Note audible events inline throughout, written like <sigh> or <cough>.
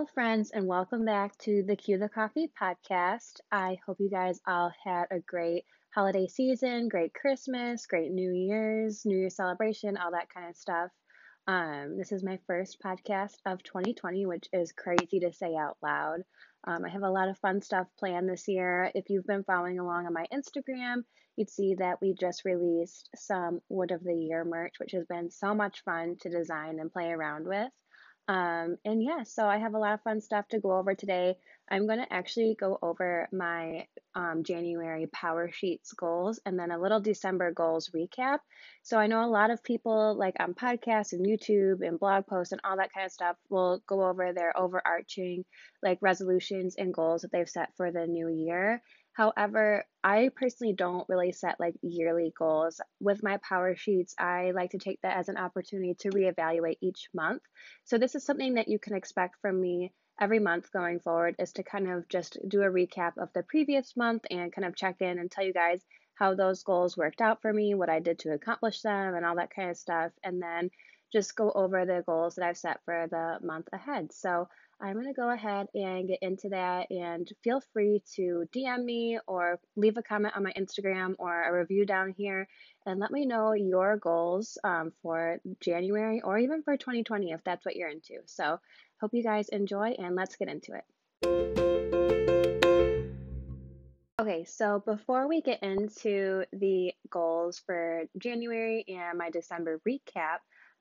Hello, friends, and welcome back to the Cue the Coffee podcast. I hope you guys all had a great holiday season, great Christmas, great New Year's, New Year's celebration, all that kind of stuff. Um, this is my first podcast of 2020, which is crazy to say out loud. Um, I have a lot of fun stuff planned this year. If you've been following along on my Instagram, you'd see that we just released some Wood of the Year merch, which has been so much fun to design and play around with. Um, and yeah, so I have a lot of fun stuff to go over today. I'm going to actually go over my um, January Powersheets goals and then a little December goals recap. So I know a lot of people, like on podcasts and YouTube and blog posts and all that kind of stuff, will go over their overarching like resolutions and goals that they've set for the new year. However, I personally don't really set like yearly goals. With my Powersheets, I like to take that as an opportunity to reevaluate each month. So, this is something that you can expect from me every month going forward is to kind of just do a recap of the previous month and kind of check in and tell you guys how those goals worked out for me, what I did to accomplish them, and all that kind of stuff. And then just go over the goals that I've set for the month ahead. So, I'm going to go ahead and get into that. And feel free to DM me or leave a comment on my Instagram or a review down here and let me know your goals um, for January or even for 2020 if that's what you're into. So, hope you guys enjoy and let's get into it. Okay, so before we get into the goals for January and my December recap,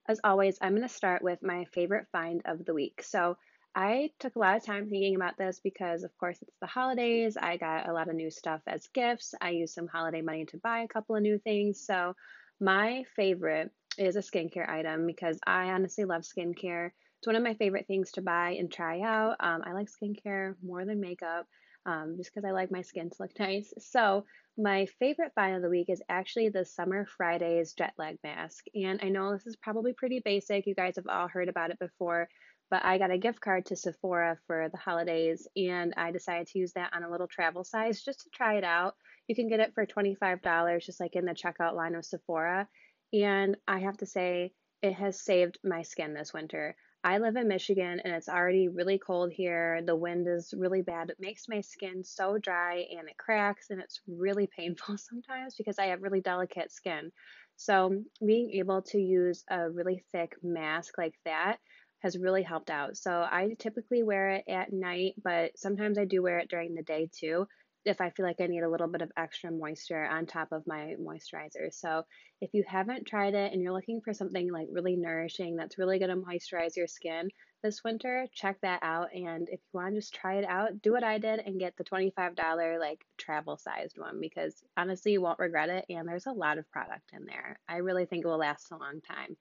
as always, I'm going to start with my favorite find of the week. So, I took a lot of time thinking about this because, of course, it's the holidays. I got a lot of new stuff as gifts. I used some holiday money to buy a couple of new things. So, my favorite is a skincare item because I honestly love skincare. It's one of my favorite things to buy and try out. Um, I like skincare more than makeup um, just because I like my skin to look <laughs> nice. So, my favorite find of the week is actually the Summer Fridays jet lag mask. And I know this is probably pretty basic. You guys have all heard about it before but I got a gift card to Sephora for the holidays and I decided to use that on a little travel size just to try it out. You can get it for $25 just like in the checkout line of Sephora. And I have to say, it has saved my skin this winter. I live in Michigan and it's already really cold here. The wind is really bad. It makes my skin so dry and it cracks and it's really <laughs> painful sometimes because I have really delicate skin. So, being able to use a really thick mask like that has really helped out. So I typically wear it at night, but sometimes I do wear it during the day too if I feel like I need a little bit of extra moisture on top of my moisturizer. So if you haven't tried it and you're looking for something like really nourishing that's really going to moisturize your skin this winter, check that out. And if you want to just try it out, do what I did and get the $25 like travel sized one because honestly, you won't regret it. And there's a lot of product in there. I really think it will last a long time.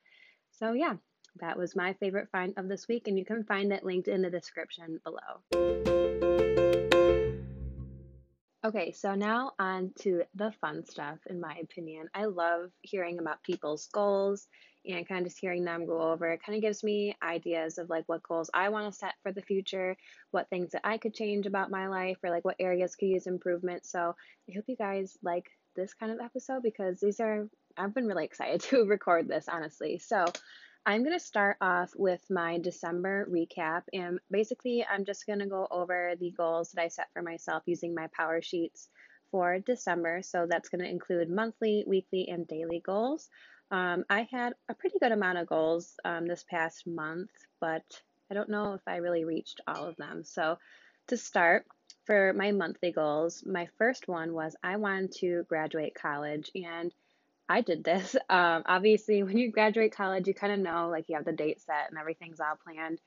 So yeah, that was my favorite find of this week, and you can find it linked in the description below. Okay, so now on to the fun stuff, in my opinion. I love hearing about people's goals and kind of just hearing them go over. It kind of gives me ideas of like what goals I want to set for the future, what things that I could change about my life, or like what areas could use improvement. So I hope you guys like this kind of episode because these are, I've been really excited <laughs> to record this, honestly. So I'm going to start off with my December recap. And basically, I'm just going to go over the goals that I set for myself using my Powersheets for December. So that's going to include monthly, weekly, and daily goals. Um, I had a pretty good amount of goals um, this past month, but I don't know if I really reached all of them. So to start, for my monthly goals, my first one was I wanted to graduate college. And I did this. <laughs> Um, obviously, when you graduate college, you kind of know like you have the date set and everything's all planned.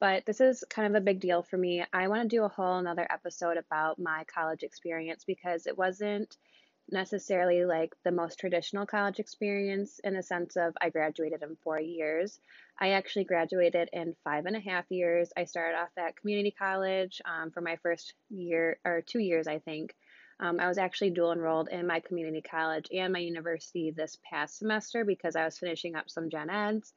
But this is kind of a big deal for me. I want to do a whole another episode about my college experience because it wasn't necessarily like the most traditional college experience in the sense of I graduated in four years. I actually graduated in five and a half years. I started off at community college um, for my first year or two years, I think. Um, I was actually dual enrolled in my community college and my university this past semester because I was finishing up some gen eds.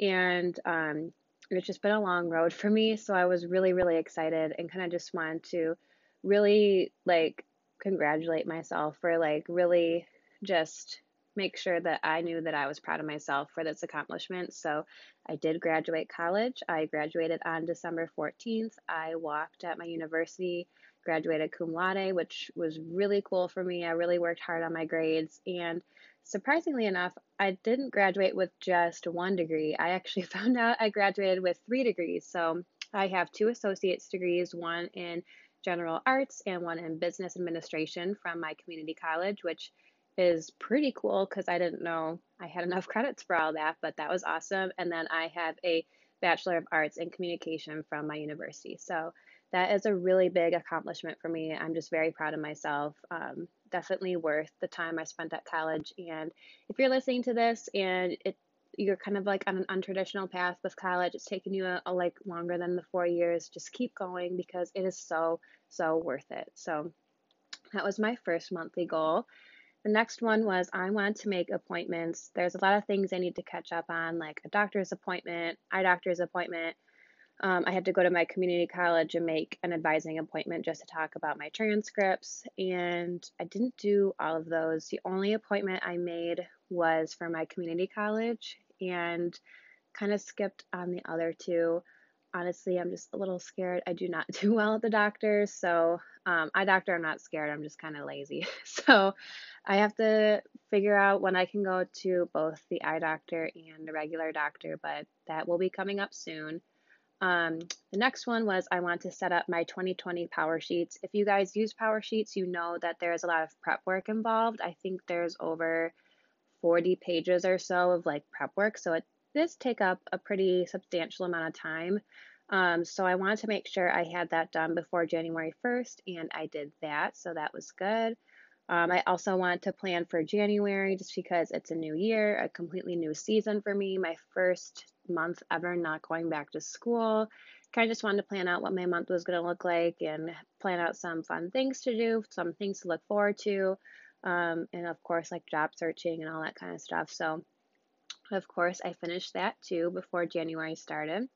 And um, it's just been a long road for me. So I was really, really excited and kind of just wanted to really like congratulate myself for like really just make sure that I knew that I was proud of myself for this accomplishment. So I did graduate college. I graduated on December 14th. I walked at my university, graduated cum laude, which was really cool for me. I really worked hard on my grades. And surprisingly enough, I didn't graduate with just one degree. I actually <laughs> found out I graduated with three degrees. So I have two associate's degrees, one in general arts and one in business administration from my community college, which is pretty cool because I didn't know I had <laughs> enough credits for all that, but that was awesome. And then I have a Bachelor of Arts in Communication from my university. So that is a really big accomplishment for me. I'm just very proud of myself. Um, definitely worth the time I spent at college. And if you're listening to this and it you're kind of like on an untraditional path with college, it's taken you a, a like longer than the four years. Just keep going because it is so so worth it. So that was my first monthly goal. The next one was I wanted to make appointments. There's a lot of things I need to catch up on, like a doctor's appointment, eye doctor's appointment. Um, I had to go to my community college and make an advising appointment just to talk about my transcripts, and I didn't do all of those. The only appointment I made was for my community college and kind of skipped on the other two. Honestly, I'm just a little scared. I do not <laughs> do well at the doctor, so um, eye doctor, I'm not scared. I'm just kind of lazy. <laughs> so I have to figure out when I can go to both the eye doctor and the regular doctor, but that will be coming up soon. Um, the next one was I want to set up my 2020 Powersheets. If you guys use Powersheets, you know that there's a lot of prep work involved. I think there's over 40 pages or so of like prep work, so it does take up a pretty substantial amount of time. Um, so I wanted to make sure I had that done before January 1st, and I did that, so that was good. Um, I also want to plan for January just because it's a new year, a completely new season for me, my first month ever not going back to school. Kind of just wanted to plan out what my month was going to look like and plan out some fun things to do, some things to look forward to, um, and of course, like job searching and all that kind of stuff. So, of course, I finished that too before January started.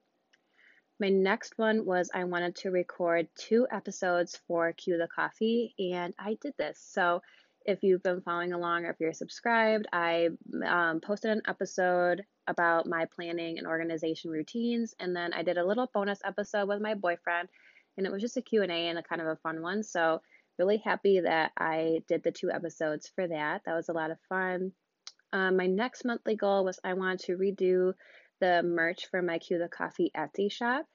My next one was I wanted to record two episodes for Cue the Coffee, and I did this. So, if you've been following along or if you're subscribed, I um, posted an episode about my planning and organization routines, and then I did a little bonus episode with my boyfriend, and it was just a Q&A and a kind of a fun one. So, really happy that I did the two episodes for that. That was a lot of fun. Um, my next monthly goal was I wanted to redo the merch for my Cue the Coffee Etsy shop.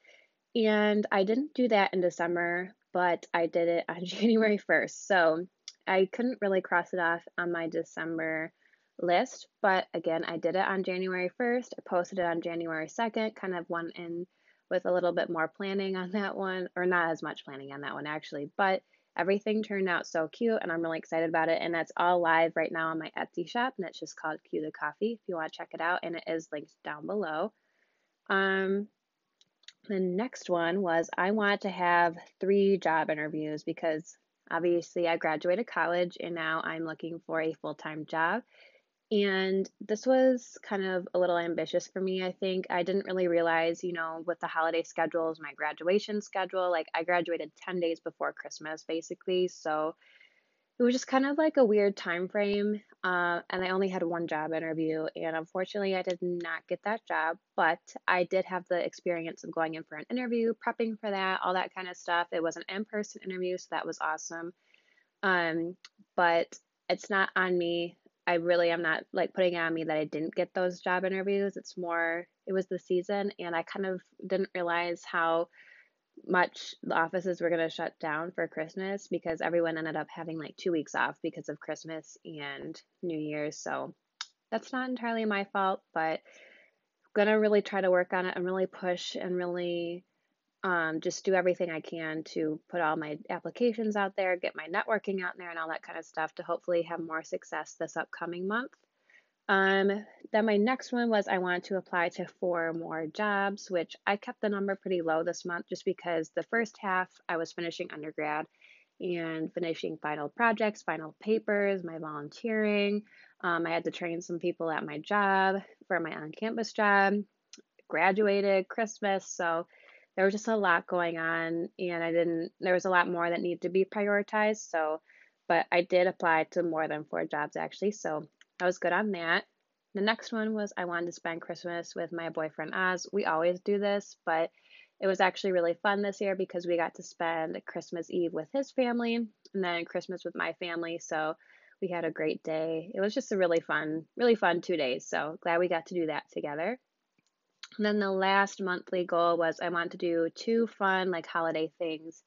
And I didn't do that in December, but I did it on <laughs> January 1st. So I couldn't really cross it off on my December list. But again, I did it on January 1st. I posted it on January 2nd, kind of went in with a little bit more planning on that one, or not as much planning on that one actually. But everything turned out so cute and I'm really excited about it. And that's all live right now on my Etsy shop and it's just called Cue the Coffee if you want to check it out. And it is linked down below. Um, the next one was I wanted to have three job interviews because obviously I graduated college and now I'm looking for a full time job. And this was kind of a little ambitious for me, I think. I didn't really realize, you know, with the holiday schedules, my graduation schedule, like I graduated 10 days before Christmas, basically. So it was just kind of like a weird time frame. Uh, and I only had one job interview. And unfortunately, I did not get that job. But I did have the experience of going in for an interview, prepping for that, all that kind of stuff. It was an in person interview, so that was awesome. Um, but it's not on me I really am not like putting it on me that I didn't get those job interviews. It's more, it was the season, and I kind of didn't realize how much the offices were going to shut down for Christmas because everyone ended up having like two weeks off because of Christmas and New Year's. So that's not entirely my fault, but I'm going to really try to work on it and really push and really um, just do everything I can to put all my applications out there, get my networking out there, and all that kind of stuff to hopefully have more success this upcoming month. Um, then my next one was I wanted to apply to four more jobs, which I kept the number pretty low this month just because the first half I was finishing undergrad and finishing final projects, final papers, my volunteering. Um, I had to train some people at my job for my on campus job, graduated, Christmas. So there was just a lot going on and I didn't there was a lot more that needed to be prioritized. So but I did apply to more than four jobs actually. So I was good on that. The next one was I wanted to spend Christmas with my boyfriend Oz. We always do this, but it was actually really fun this year because we got to spend Christmas Eve with his family and then Christmas with my family. So we had a great day. It was just a really fun, really fun two days. So glad we got to do that together. And then the last monthly goal was I want to do two fun, like holiday things.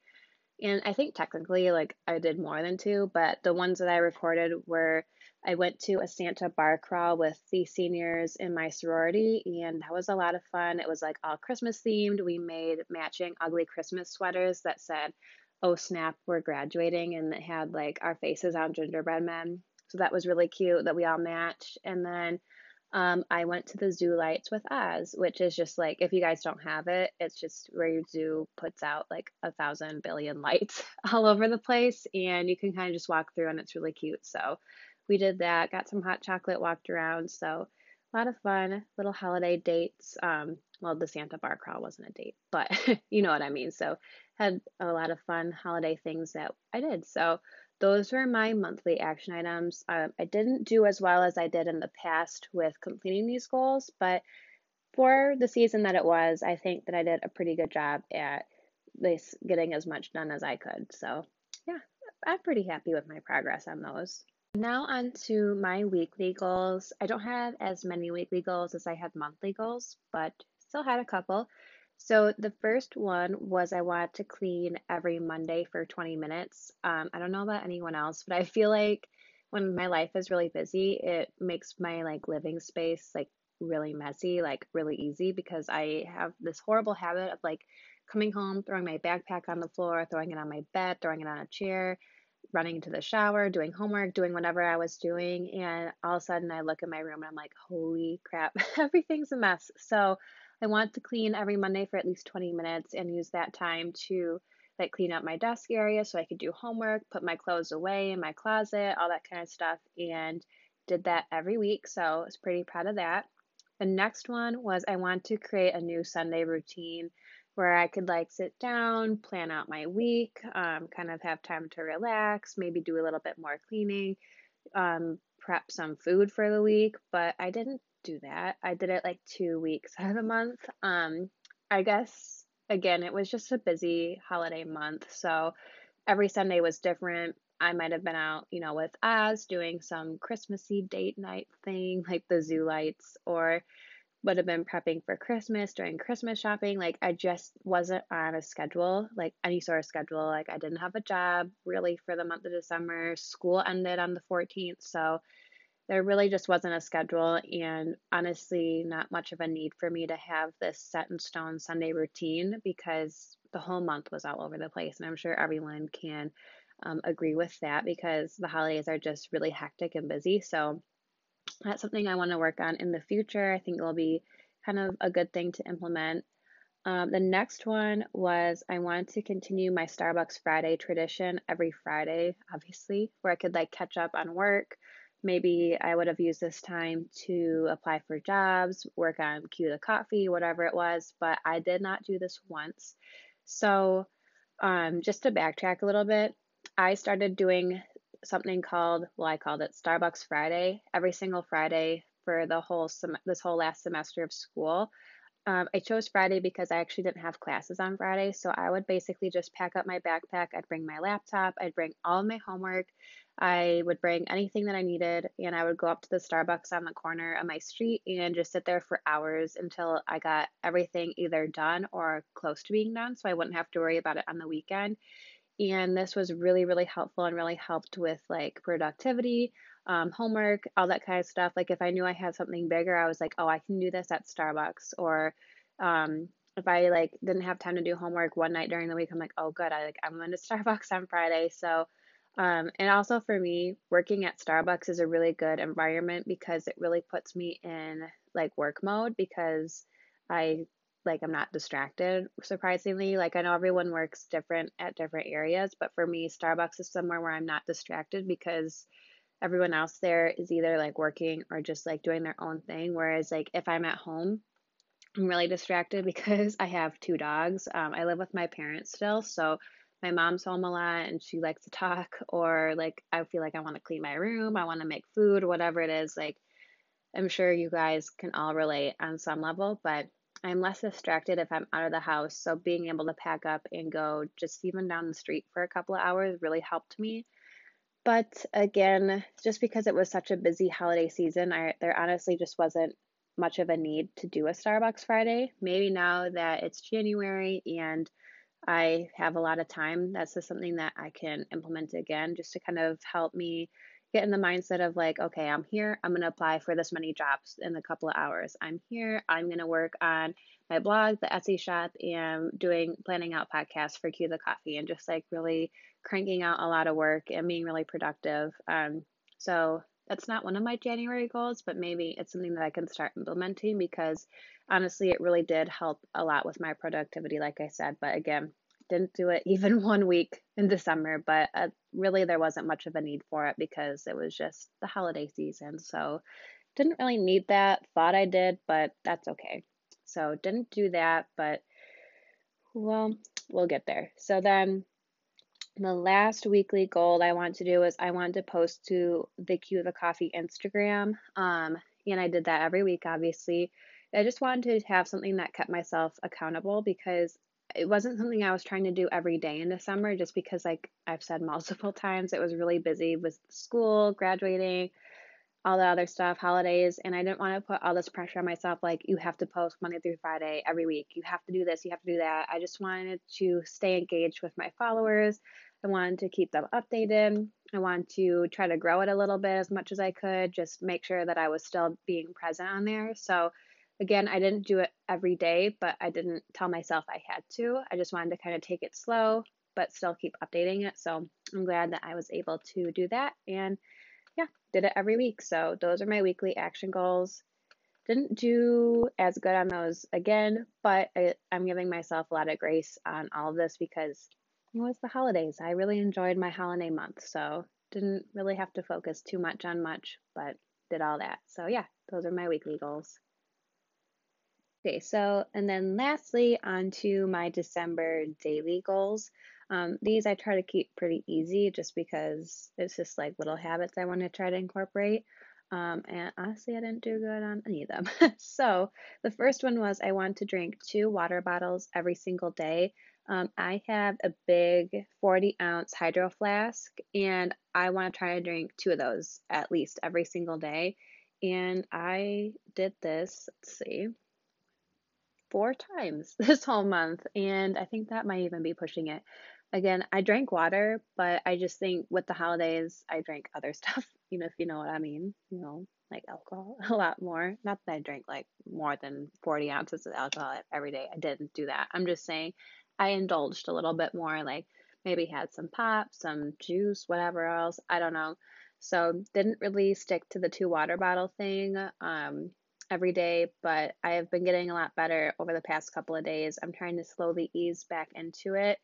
And I think technically, like, I did more than two, but the ones that I recorded were I went to a Santa bar crawl with the seniors in my sorority, and that was a lot of fun. It was like all Christmas themed. We made matching ugly Christmas sweaters that said, Oh snap, we're graduating, and it had like our faces on gingerbread men. So that was really cute that we all matched. And then um, I went to the zoo lights with Oz, which is just like if you guys don't have it, it's just where your zoo puts out like a thousand billion lights <laughs> all over the place, and you can kind of just walk through, and it's really cute. So we did that, got some hot chocolate, walked around. So a lot of fun, little holiday dates. Um, well, the Santa bar crawl wasn't a date, but <laughs> you know what I mean. So had a lot of fun holiday things that I did. So those were my monthly action items. Um, I didn't do as well as I did in the past with completing these goals, but for the season that it was, I think that I did a pretty good job at this getting as much done as I could. So, yeah, I'm pretty happy with my progress on those. Now, on to my weekly goals. I don't have as many weekly goals as I had monthly goals, but still had a couple. So the first one was I wanted to clean every Monday for 20 minutes. Um, I don't know about anyone else, but I feel like when my life is really busy, it makes my like living space like really messy, like really easy because I have this horrible habit of like coming home, throwing my backpack on the floor, throwing it on my bed, throwing it on a chair, running into the shower, doing homework, doing whatever I was doing, and all of a sudden I look in my room and I'm like, holy crap, <laughs> everything's a mess. So I want to clean every Monday for at least 20 minutes and use that time to like clean up my desk area so I could do homework, put my clothes away in my closet, all that kind of stuff, and did that every week. So I was pretty proud of that. The next one was I want to create a new Sunday routine where I could like sit down, plan out my week, um, kind of have time to relax, maybe do a little bit more cleaning, um, prep some food for the week. But I didn't do that. I did it like two weeks out of the month. Um, I guess again, it was just a busy holiday month, so every Sunday was different. I might have been out, you know, with Oz doing some Christmassy date night thing, <laughs> like the zoo lights, or would have been prepping for Christmas, doing Christmas shopping. Like I just wasn't on a schedule, like any sort of schedule. Like I didn't have a job really for the month of December. School ended on the 14th, so there really just wasn't a schedule and honestly not much of a need for me to have this set in stone Sunday routine because the whole month was all over the place. And I'm sure everyone can um, agree with that because the holidays are just really hectic and busy. So that's something I want to work on in the future. I think it will be kind of a good thing to implement. Um, the next one was I wanted to continue my Starbucks Friday tradition every Friday, obviously, where I could like catch up on work Maybe I would have used this time to apply for jobs, work on Cue the Coffee, whatever it was, but I did not do this once. So, um, just to backtrack a little bit, I started doing something called, well, I called it Starbucks Friday every single Friday for the whole sem- this whole last semester of school. Um, I chose Friday because I actually didn't have classes on Friday. So I would basically just pack up my backpack. I'd bring my laptop. I'd bring all my homework. I would bring anything that I needed. And I would go up to the Starbucks on the corner of my street and just sit there for hours until I got everything either done or close to being done. So I wouldn't have to worry about it on the weekend. And this was really, really helpful and really helped with like productivity um, homework, all that kind of stuff. Like if I knew I had something bigger, I was like, oh, I can do this at Starbucks. Or um, if I like didn't have time to do homework one night during the week, I'm like, oh, good, I like I'm going to <laughs> Starbucks on Friday. So, um, and also for me, working at Starbucks is a really good environment because it really puts me in like work mode because I like I'm not distracted surprisingly like I know everyone works different at different areas but for me Starbucks is somewhere where I'm not distracted because everyone else there is either like working or just like doing their own thing. Whereas, like, if I'm at home, I'm really distracted <laughs> because I have two dogs. Um, I live with my parents still, so my mom's home a lot and she likes to talk, <laughs> or like I feel like I want to clean my room, I want to make food, whatever it is, like I'm sure you guys can all relate on some level, but I'm less distracted if I'm out of the house. So being able to pack up and go just even down the street for a couple of hours really helped me. But again, just because it was such a busy holiday season, I there honestly just wasn't much of a need to do a Starbucks Friday. Maybe now that it's January and I have a lot of time, that's just something that I can implement again just to kind of help me get in the mindset of like, okay, I'm here, I'm going to apply for this many jobs in a couple of hours. I'm here, I'm going to work on my blog, the Etsy shop, and doing planning out podcasts for Cue the Coffee and just like really cranking out a lot of work and being really productive. Um, so that's not one of my January goals, but maybe it's something that I can start implementing because honestly, it really did help a lot with my productivity, like I said. But again, didn't do it <laughs> even one week in December, but uh, really there wasn't much of a need for it because it was just the holiday season. So didn't really need that. Thought I did, but that's okay. So didn't do that, but well, we'll get there. So then the last weekly goal I want to do is I want to post to the Cue the Coffee Instagram. Um, and I did that every week, obviously. I just wanted to have something that kept myself accountable because it wasn't something I was trying to do every day in the summer just because like I've said <laughs> multiple times it was really busy with school, graduating, all the other stuff, holidays, and I didn't want to put all this pressure on myself like you have to post Monday through Friday every week. You have to do this, you have to do that. I just wanted to stay engaged with my followers. I wanted to keep them updated. I wanted to try to grow it a little bit as much as I could, just make sure that I was still being present on there. So Again, I didn't do it every day, but I didn't tell myself I had to. I just wanted to kind of take it slow, but still keep updating it. So I'm glad that I was able to do that. And yeah, did it every week. So those are my weekly action goals. Didn't do as good on those again, but I, am giving myself a lot of grace on all of this because it was the holidays. I really enjoyed my holiday month. So didn't really have to focus too much on much, but did all that. So yeah, those are my weekly goals. Okay, so and then lastly, on to my December daily goals. Um, these I try to keep pretty easy just because it's just like little habits I want to try to incorporate. Um, and honestly, I didn't do good on any of them. <laughs> so the first one was I want to drink two water bottles every single day. Um, I have a big 40 ounce hydro flask, and I want to try to drink two of those at least every single day. And I did this, let's see, four times <laughs> this whole month, and I think that might even be pushing it. Again, I drank water, but I just think with the holidays, I drank other <laughs> stuff, you know, if you know what I mean, you know, like alcohol <laughs> a lot more. Not that I drank like more than 40 ounces of alcohol every day. I didn't do that. I'm just saying I indulged a little bit more, like maybe had some pop, some juice, whatever else. I don't know. So didn't really stick to the two water bottle thing. Um, every day, but I have been getting a lot better over the past couple of days. I'm trying to slowly ease back into it.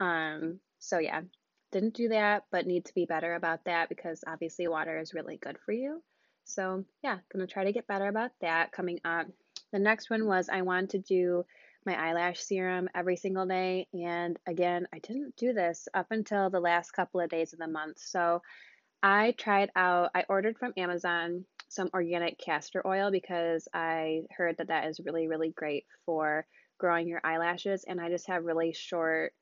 Um, so yeah, didn't do that, but need to be better about that because obviously water is really good for you. So yeah, gonna try to get better about that coming up. The next one was I want to do my eyelash serum every single day. And again, I didn't do this up until the last couple of days of the month. So I tried out, I ordered from Amazon some organic castor oil because I heard that that is really, really great for growing your eyelashes. And I just have really short,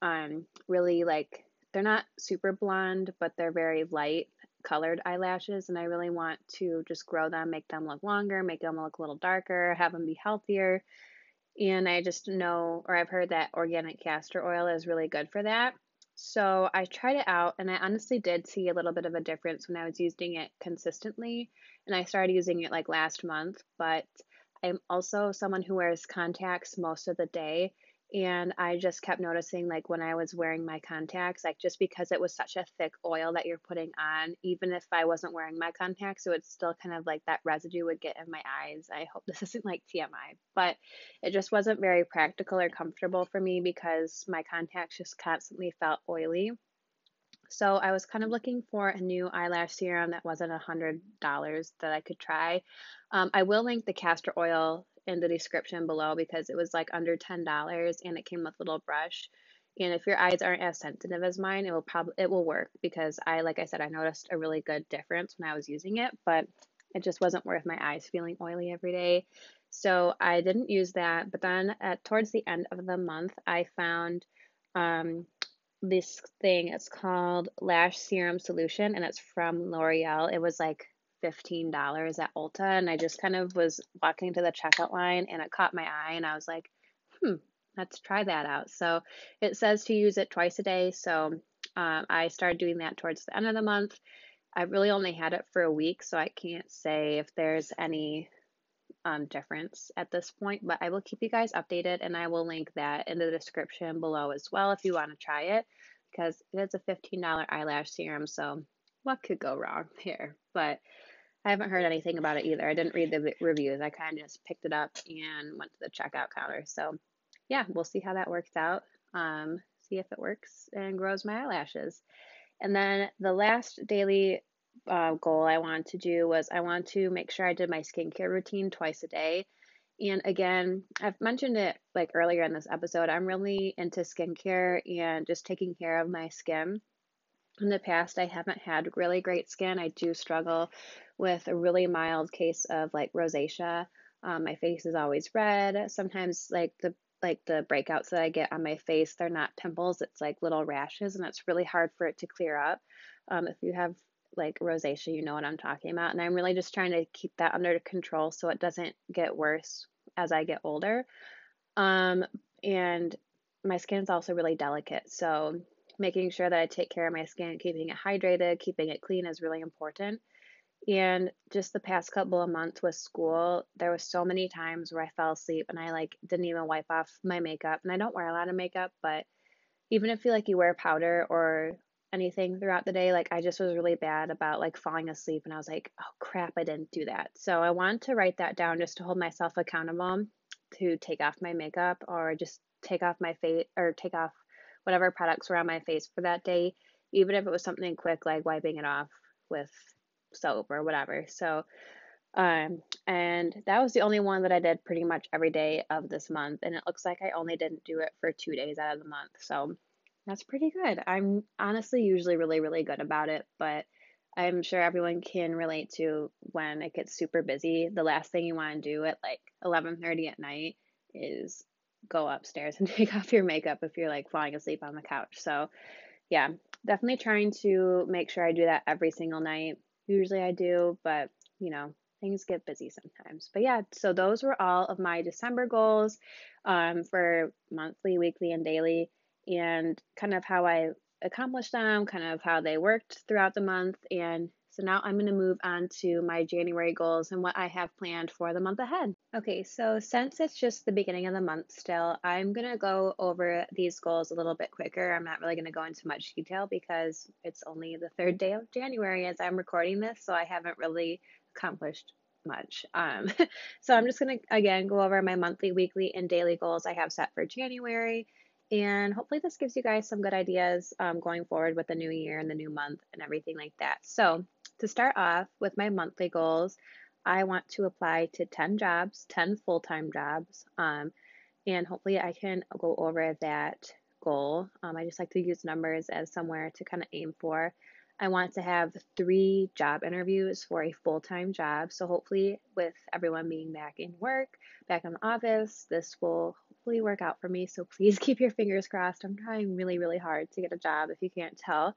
um, really like, they're not super blonde, but they're very light colored eyelashes. And I really want to just grow them, make them look longer, make them look a little darker, have them be healthier. And I just know, or I've heard that organic castor oil is really good for that. So I tried it out and I honestly did see a little bit of a difference when I was using it consistently. And I started using it like last month, but I'm also someone who wears contacts most of the day. And I just kept noticing, like, when I was wearing my contacts, like, just because it was such a thick oil that you're putting on, even if I wasn't wearing my contacts, it would still kind of like that residue would get in my eyes. I hope <laughs> this isn't like TMI, but it just wasn't very practical or comfortable for me because my contacts just constantly felt oily. So I was kind of looking for a new eyelash serum that wasn't a hundred dollars that I could try. Um, I will link the castor oil in the description below because it was like under $10 and it came with a little brush. And if your eyes aren't as sensitive as mine, it will probably it will work because I like I said I noticed a really good difference when I was using it, but it just wasn't worth my eyes feeling oily every day. So I didn't use that. But then at towards the end of the month, I found um, this thing. It's called Lash Serum Solution, and it's from L'Oreal. It was like $15 at Ulta, and I just kind of was walking to the checkout line, and it caught my eye, and I was like, hmm, let's try that out. So it says to use it twice a day. So um, I started doing that towards the end of the month. I really only had it for a week, so I can't say if there's any um, difference at this point, but I will keep you guys updated and I will link that in the description below as well if you want to try it because it is a $15 eyelash serum. So, what could go wrong <laughs> here? But I haven't heard anything about it either. I didn't read the reviews. I kind of just picked it up and went to the checkout counter. So, yeah, we'll see how that works out. Um, see if it works and grows my eyelashes. And then the last daily uh, goal I wanted to do was I want to make sure I did my skincare routine twice a day. And again, I've mentioned it like earlier in this episode. I'm really into skincare and just taking care of my skin. In the past, I haven't had really great skin. I do struggle with a really mild case of like rosacea. Um, my face is always red. Sometimes, like the like the breakouts that I get on my face, they're not pimples. It's like little rashes, and it's really hard for it to clear up. Um, if you have like rosacea, you know what I'm talking about. And I'm really just trying to keep that under control so it doesn't get worse as I get older. Um, and my skin's also really delicate. So making sure that I take care of my skin, keeping it hydrated, keeping it clean is really important. And just the past couple of months with school, there was so many times where I fell asleep and I like didn't even wipe off my makeup. And I don't wear a lot of makeup, but even if you like you wear powder or anything throughout the day. Like I just was really bad about like falling asleep and I was like, oh crap, I didn't do that. So I wanted to write that down just to hold myself accountable to take off my makeup or just take off my face or take off whatever products were on my face for that day, even if it was something quick like wiping it off with soap or whatever. So um and that was the only one that I did pretty much every day of this month and it looks like I only didn't do it for 2 days out of the month. So that's pretty good. I'm honestly usually really, really good about it, but I'm sure everyone can relate to when it gets super busy. The last thing you want to do at like 11:30 at night is go upstairs and <laughs> take off your makeup if you're like falling asleep on the couch. So, yeah, definitely trying to make sure I do that every single night. Usually I do, but you know, things get busy sometimes. But yeah, so those were all of my December goals um, for monthly, weekly, and daily and kind of how I accomplished them, kind of how they worked throughout the month. And so now I'm going to move on to my January goals and what I have planned for the month ahead. Okay, so since it's just the beginning of the month still, I'm going to go over these goals a little bit quicker. I'm not really going to go into much detail because it's only the third day of January as I'm recording this, so I haven't really accomplished much. Um, <laughs> so I'm just going to again go over my monthly, weekly, and daily goals I have set for January and hopefully, this gives you guys some good ideas um, going forward with the new year and the new month and everything like that. So, to start off with my monthly goals, I want to apply to 10 jobs, 10 full time jobs. Um, and hopefully, I can go over that goal. Um, I just like to use numbers as somewhere to kind of aim for. I want to have three job interviews for a full time job. So, hopefully, with everyone being back in work, back in the office, this will hopefully work out for me. So, please <laughs> keep your fingers crossed. I'm trying really, really hard to get a job if you can't tell.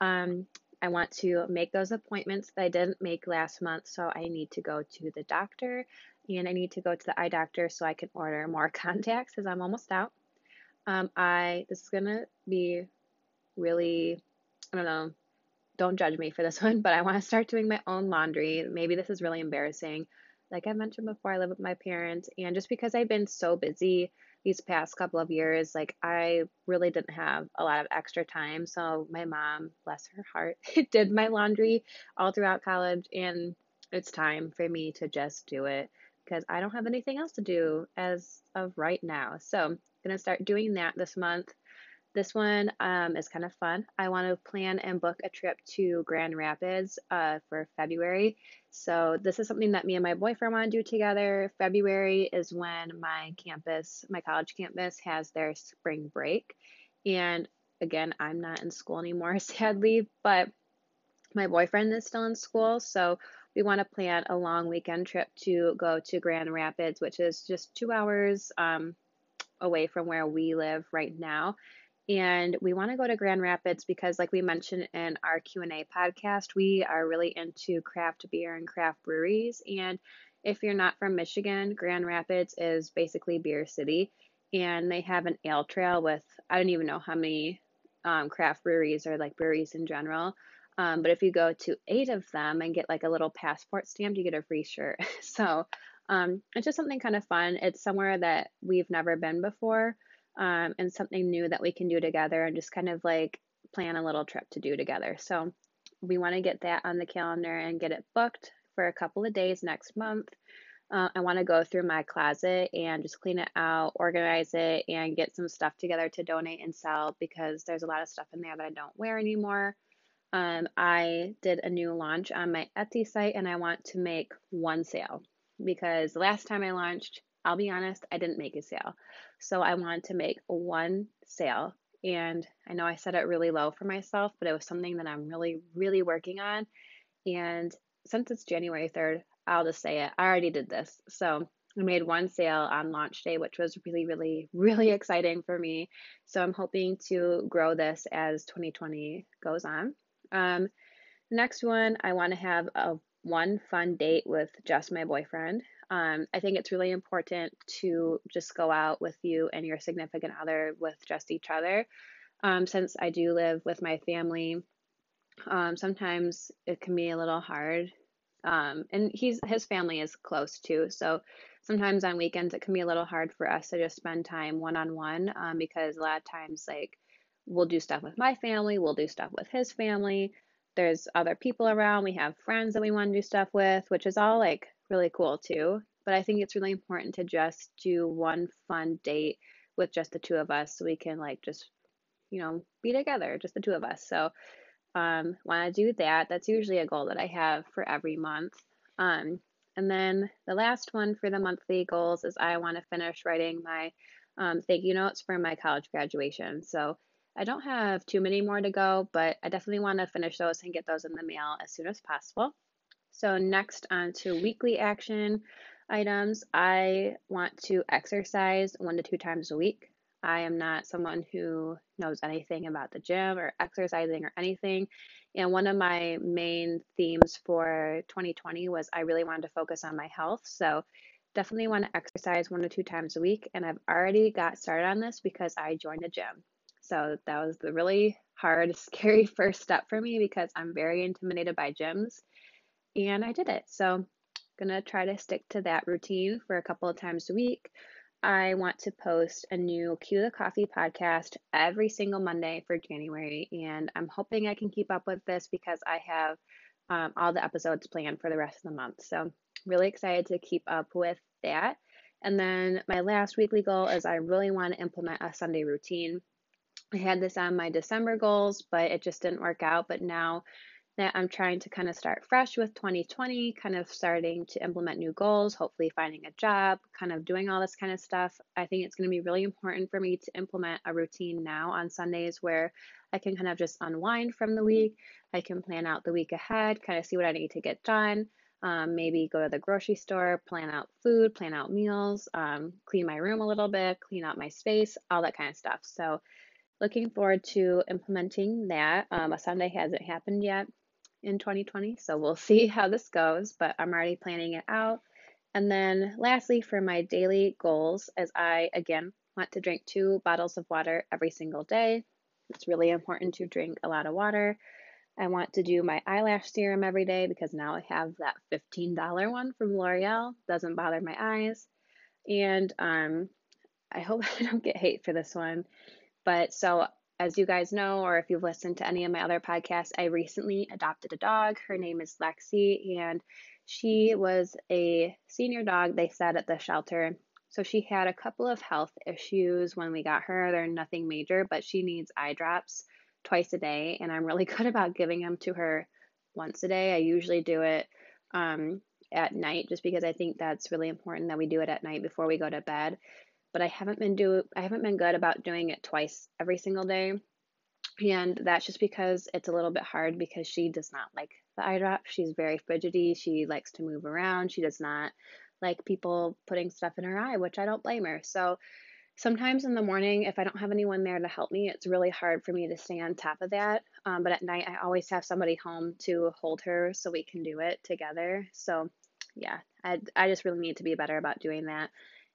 Um, I want to make those appointments that I didn't make last month. So, I need to go to the doctor and I need to go to the eye doctor so I can order <laughs> more contacts because I'm almost out. Um, I this is gonna be really I don't know don't judge me for this <laughs> one, but I want to start doing my own laundry. Maybe this is really embarrassing. Like I mentioned before, I live with my parents, and just because I've been so busy these past couple of years, like I really didn't have a lot of extra time. So my mom, bless her heart, <laughs> did my laundry all throughout college, and it's time for me to just do it because I don't have anything else to do as of right now. So I'm gonna start doing that this month. This one um, is kind of fun. I want to plan and book a trip to Grand Rapids uh, for February. So, this is something that me and my boyfriend want to do together. February is when my campus, my college campus, has their spring break. And again, I'm not in school anymore, <laughs> sadly, but my boyfriend is still in school. So we want to plan a long weekend trip to go to Grand Rapids, which is just two hours um, away from where we live right now. And we want to go to Grand Rapids because, like we mentioned in our Q&A podcast, we are really into craft beer and craft breweries. And if you're not from Michigan, Grand Rapids is basically Beer City. And they have an ale trail with, I don't even know how many um, craft breweries or like breweries in general. Um, but if you go to eight of them and get like a little passport stamp, you get a free shirt. <laughs> so um, it's just something kind of fun. It's somewhere that we've never been before um, and something new that we can do together and just kind of like plan a little trip to do together. So we want to get that on the calendar and get it booked for a couple of days next month. Uh, I want to go through my closet and just clean it out, organize it, and get some stuff together to donate and sell because there's a lot of stuff in there that I don't wear anymore. Um, I did a new launch on my Etsy site and I want to make one sale because the last time I launched, I'll be honest, I didn't make a sale. So I wanted to make one sale. And I know I set it really low for myself, but it was something that I'm really, really working on. And since it's January 3rd, I'll just say it. I already did this. So I made one sale on launch day, which was really, really, really exciting for me. So I'm hoping to grow this as 2020 goes on. Um, next one, I want to have a one fun date with just my boyfriend. Um, I think it's really important to just go out with you and your significant other with just each other. Um, since I do live with my family, um, sometimes it can be a little hard. Um, and he's his family is close too, so sometimes on weekends it can be a little hard for us to just spend time one on one because a lot of times like we'll do stuff with my family, we'll do stuff with his family. There's other people around, we have friends that we want to do stuff with, which is all like really cool too. But I think it's really important to just do one fun date with just the two of us so we can like just, you know, be together, just the two of us. So um want to do that. That's usually a goal that I have for every month. Um and then the last one for the monthly goals is I want to finish writing my um, thank you notes for my college graduation. So I don't have too many more to go, but I definitely want to finish those and get those in the mail as soon as possible. So, next on to weekly action items. I want to exercise one to two times a week. I am not someone who knows anything about the gym or exercising or anything. And one of my main themes for 2020 was I really wanted to focus on my health. So, definitely want to exercise one to two times a week. And I've already got started on this because I joined a gym. So that was the really hard, <laughs> scary first step for me because I'm very intimidated by gyms. And I did it. So gonna try to stick to that routine for a couple of times a week. I want to post a new Cue the Coffee podcast every single Monday for January, and I'm hoping I can keep up with this because I have um, all the episodes planned for the rest of the month. So, really excited to keep up with that. And then my last weekly goal is I really want to implement a Sunday routine. I had this on my December goals, but it just didn't work out. But now that I'm trying to kind of start fresh with 2020, kind of starting to implement new goals, hopefully finding a job, kind of doing all this kind of stuff, I think it's going to be really important for me to implement a routine now on Sundays where I can kind of just unwind from the week. I can plan out the week ahead, kind of see what I need to get done. Um, maybe go to the grocery store, plan out food, plan out meals, um, clean my room a little bit, clean out my space, all that kind of stuff. So, looking forward to implementing that. Um, a Sunday hasn't happened yet in 2020, so we'll see <laughs> how this goes, but I'm already planning it out. And then, lastly, for my daily goals, as I again want to drink two bottles of water every single day, it's really important to drink a lot of water. I want to do my eyelash serum every day because now I have that $15 one from L'Oreal. Doesn't bother my eyes. And um, I hope <laughs> I don't get hate for this one. But so, as you guys know, or if you've listened to any of my other podcasts, I recently adopted a dog. Her name is Lexi, and she was a senior dog, they said at the shelter. So, she had a couple of health issues when we got her. They're nothing major, but she needs eye drops twice a day, and I'm really <laughs> good about giving them to her once a day. I usually do it um, at night just because I think that's really important that we do it at night before we go to bed. But I haven't been do I haven't been good about doing it twice every single day. And that's just because it's a little bit hard because she does not like the eye drop. She's very fidgety. She likes to move around. She does not like people putting stuff in her eye, which I don't blame her. So sometimes in the morning, if I don't have anyone there to help me, it's really hard for me to stay on top of that. Um, but at night, I always have somebody home to hold her so we can do it together. So yeah, I, I just really need to be better about doing that.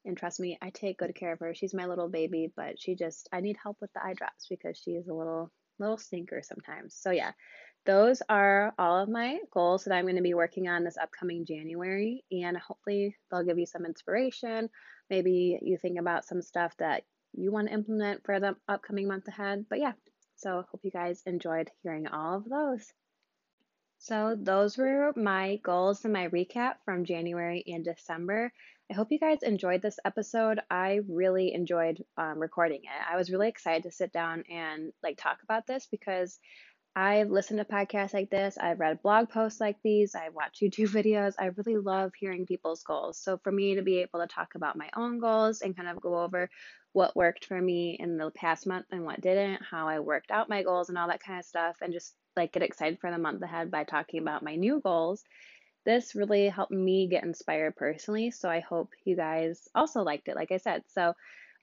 And trust me, I take good care of her. She's my little baby, but she just I need help with the eye drops because she is a little little stinker sometimes. So yeah, those are all of my goals that I'm going to be working on this upcoming January, and hopefully they'll give you some inspiration. Maybe you think about some stuff that you want to implement for the upcoming month ahead. But yeah, so hope you guys enjoyed hearing all of those. So those were my goals and my recap from January and December. I hope you guys enjoyed this episode. I really enjoyed um, recording it. I was really excited to sit down and like talk about this because I've listened to podcasts like this, I've read blog posts like these, I watch <laughs> YouTube videos. I really love hearing people's goals. So for me to be able to talk about my own goals and kind of go over what worked for me in the past month and what didn't, how I worked out my goals and all that kind of stuff, and just like get excited for the month ahead by talking about my new goals. This really helped me get inspired personally. So I hope you guys also liked it, like I said. So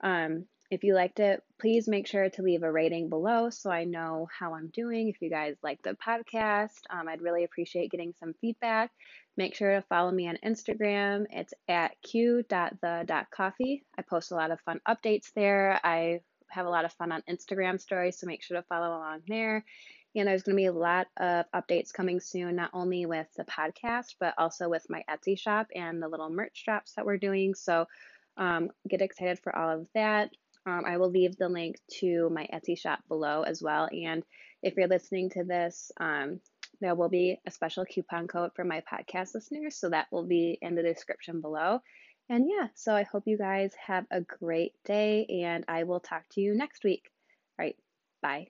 um, if you liked it, please make sure to leave a rating below so I know how I'm doing. If you guys like the podcast, um, I'd really appreciate getting some feedback. Make sure to follow me on Instagram. It's at cue.the.coffee. I post a lot of fun updates there. I have a lot of fun on Instagram stories, so make sure to follow along there. And there's going to be a lot of updates coming soon, not only with the podcast, but also with my Etsy shop and the little merch drops that we're doing. So um, get excited for all of that. Um, I will leave the link to my Etsy shop below as well. And if you're listening to this, um, there will be a special coupon code for my podcast listeners. So that will be in the description below. And yeah, so I hope you guys have a great day and I will talk to you next week. All right, bye.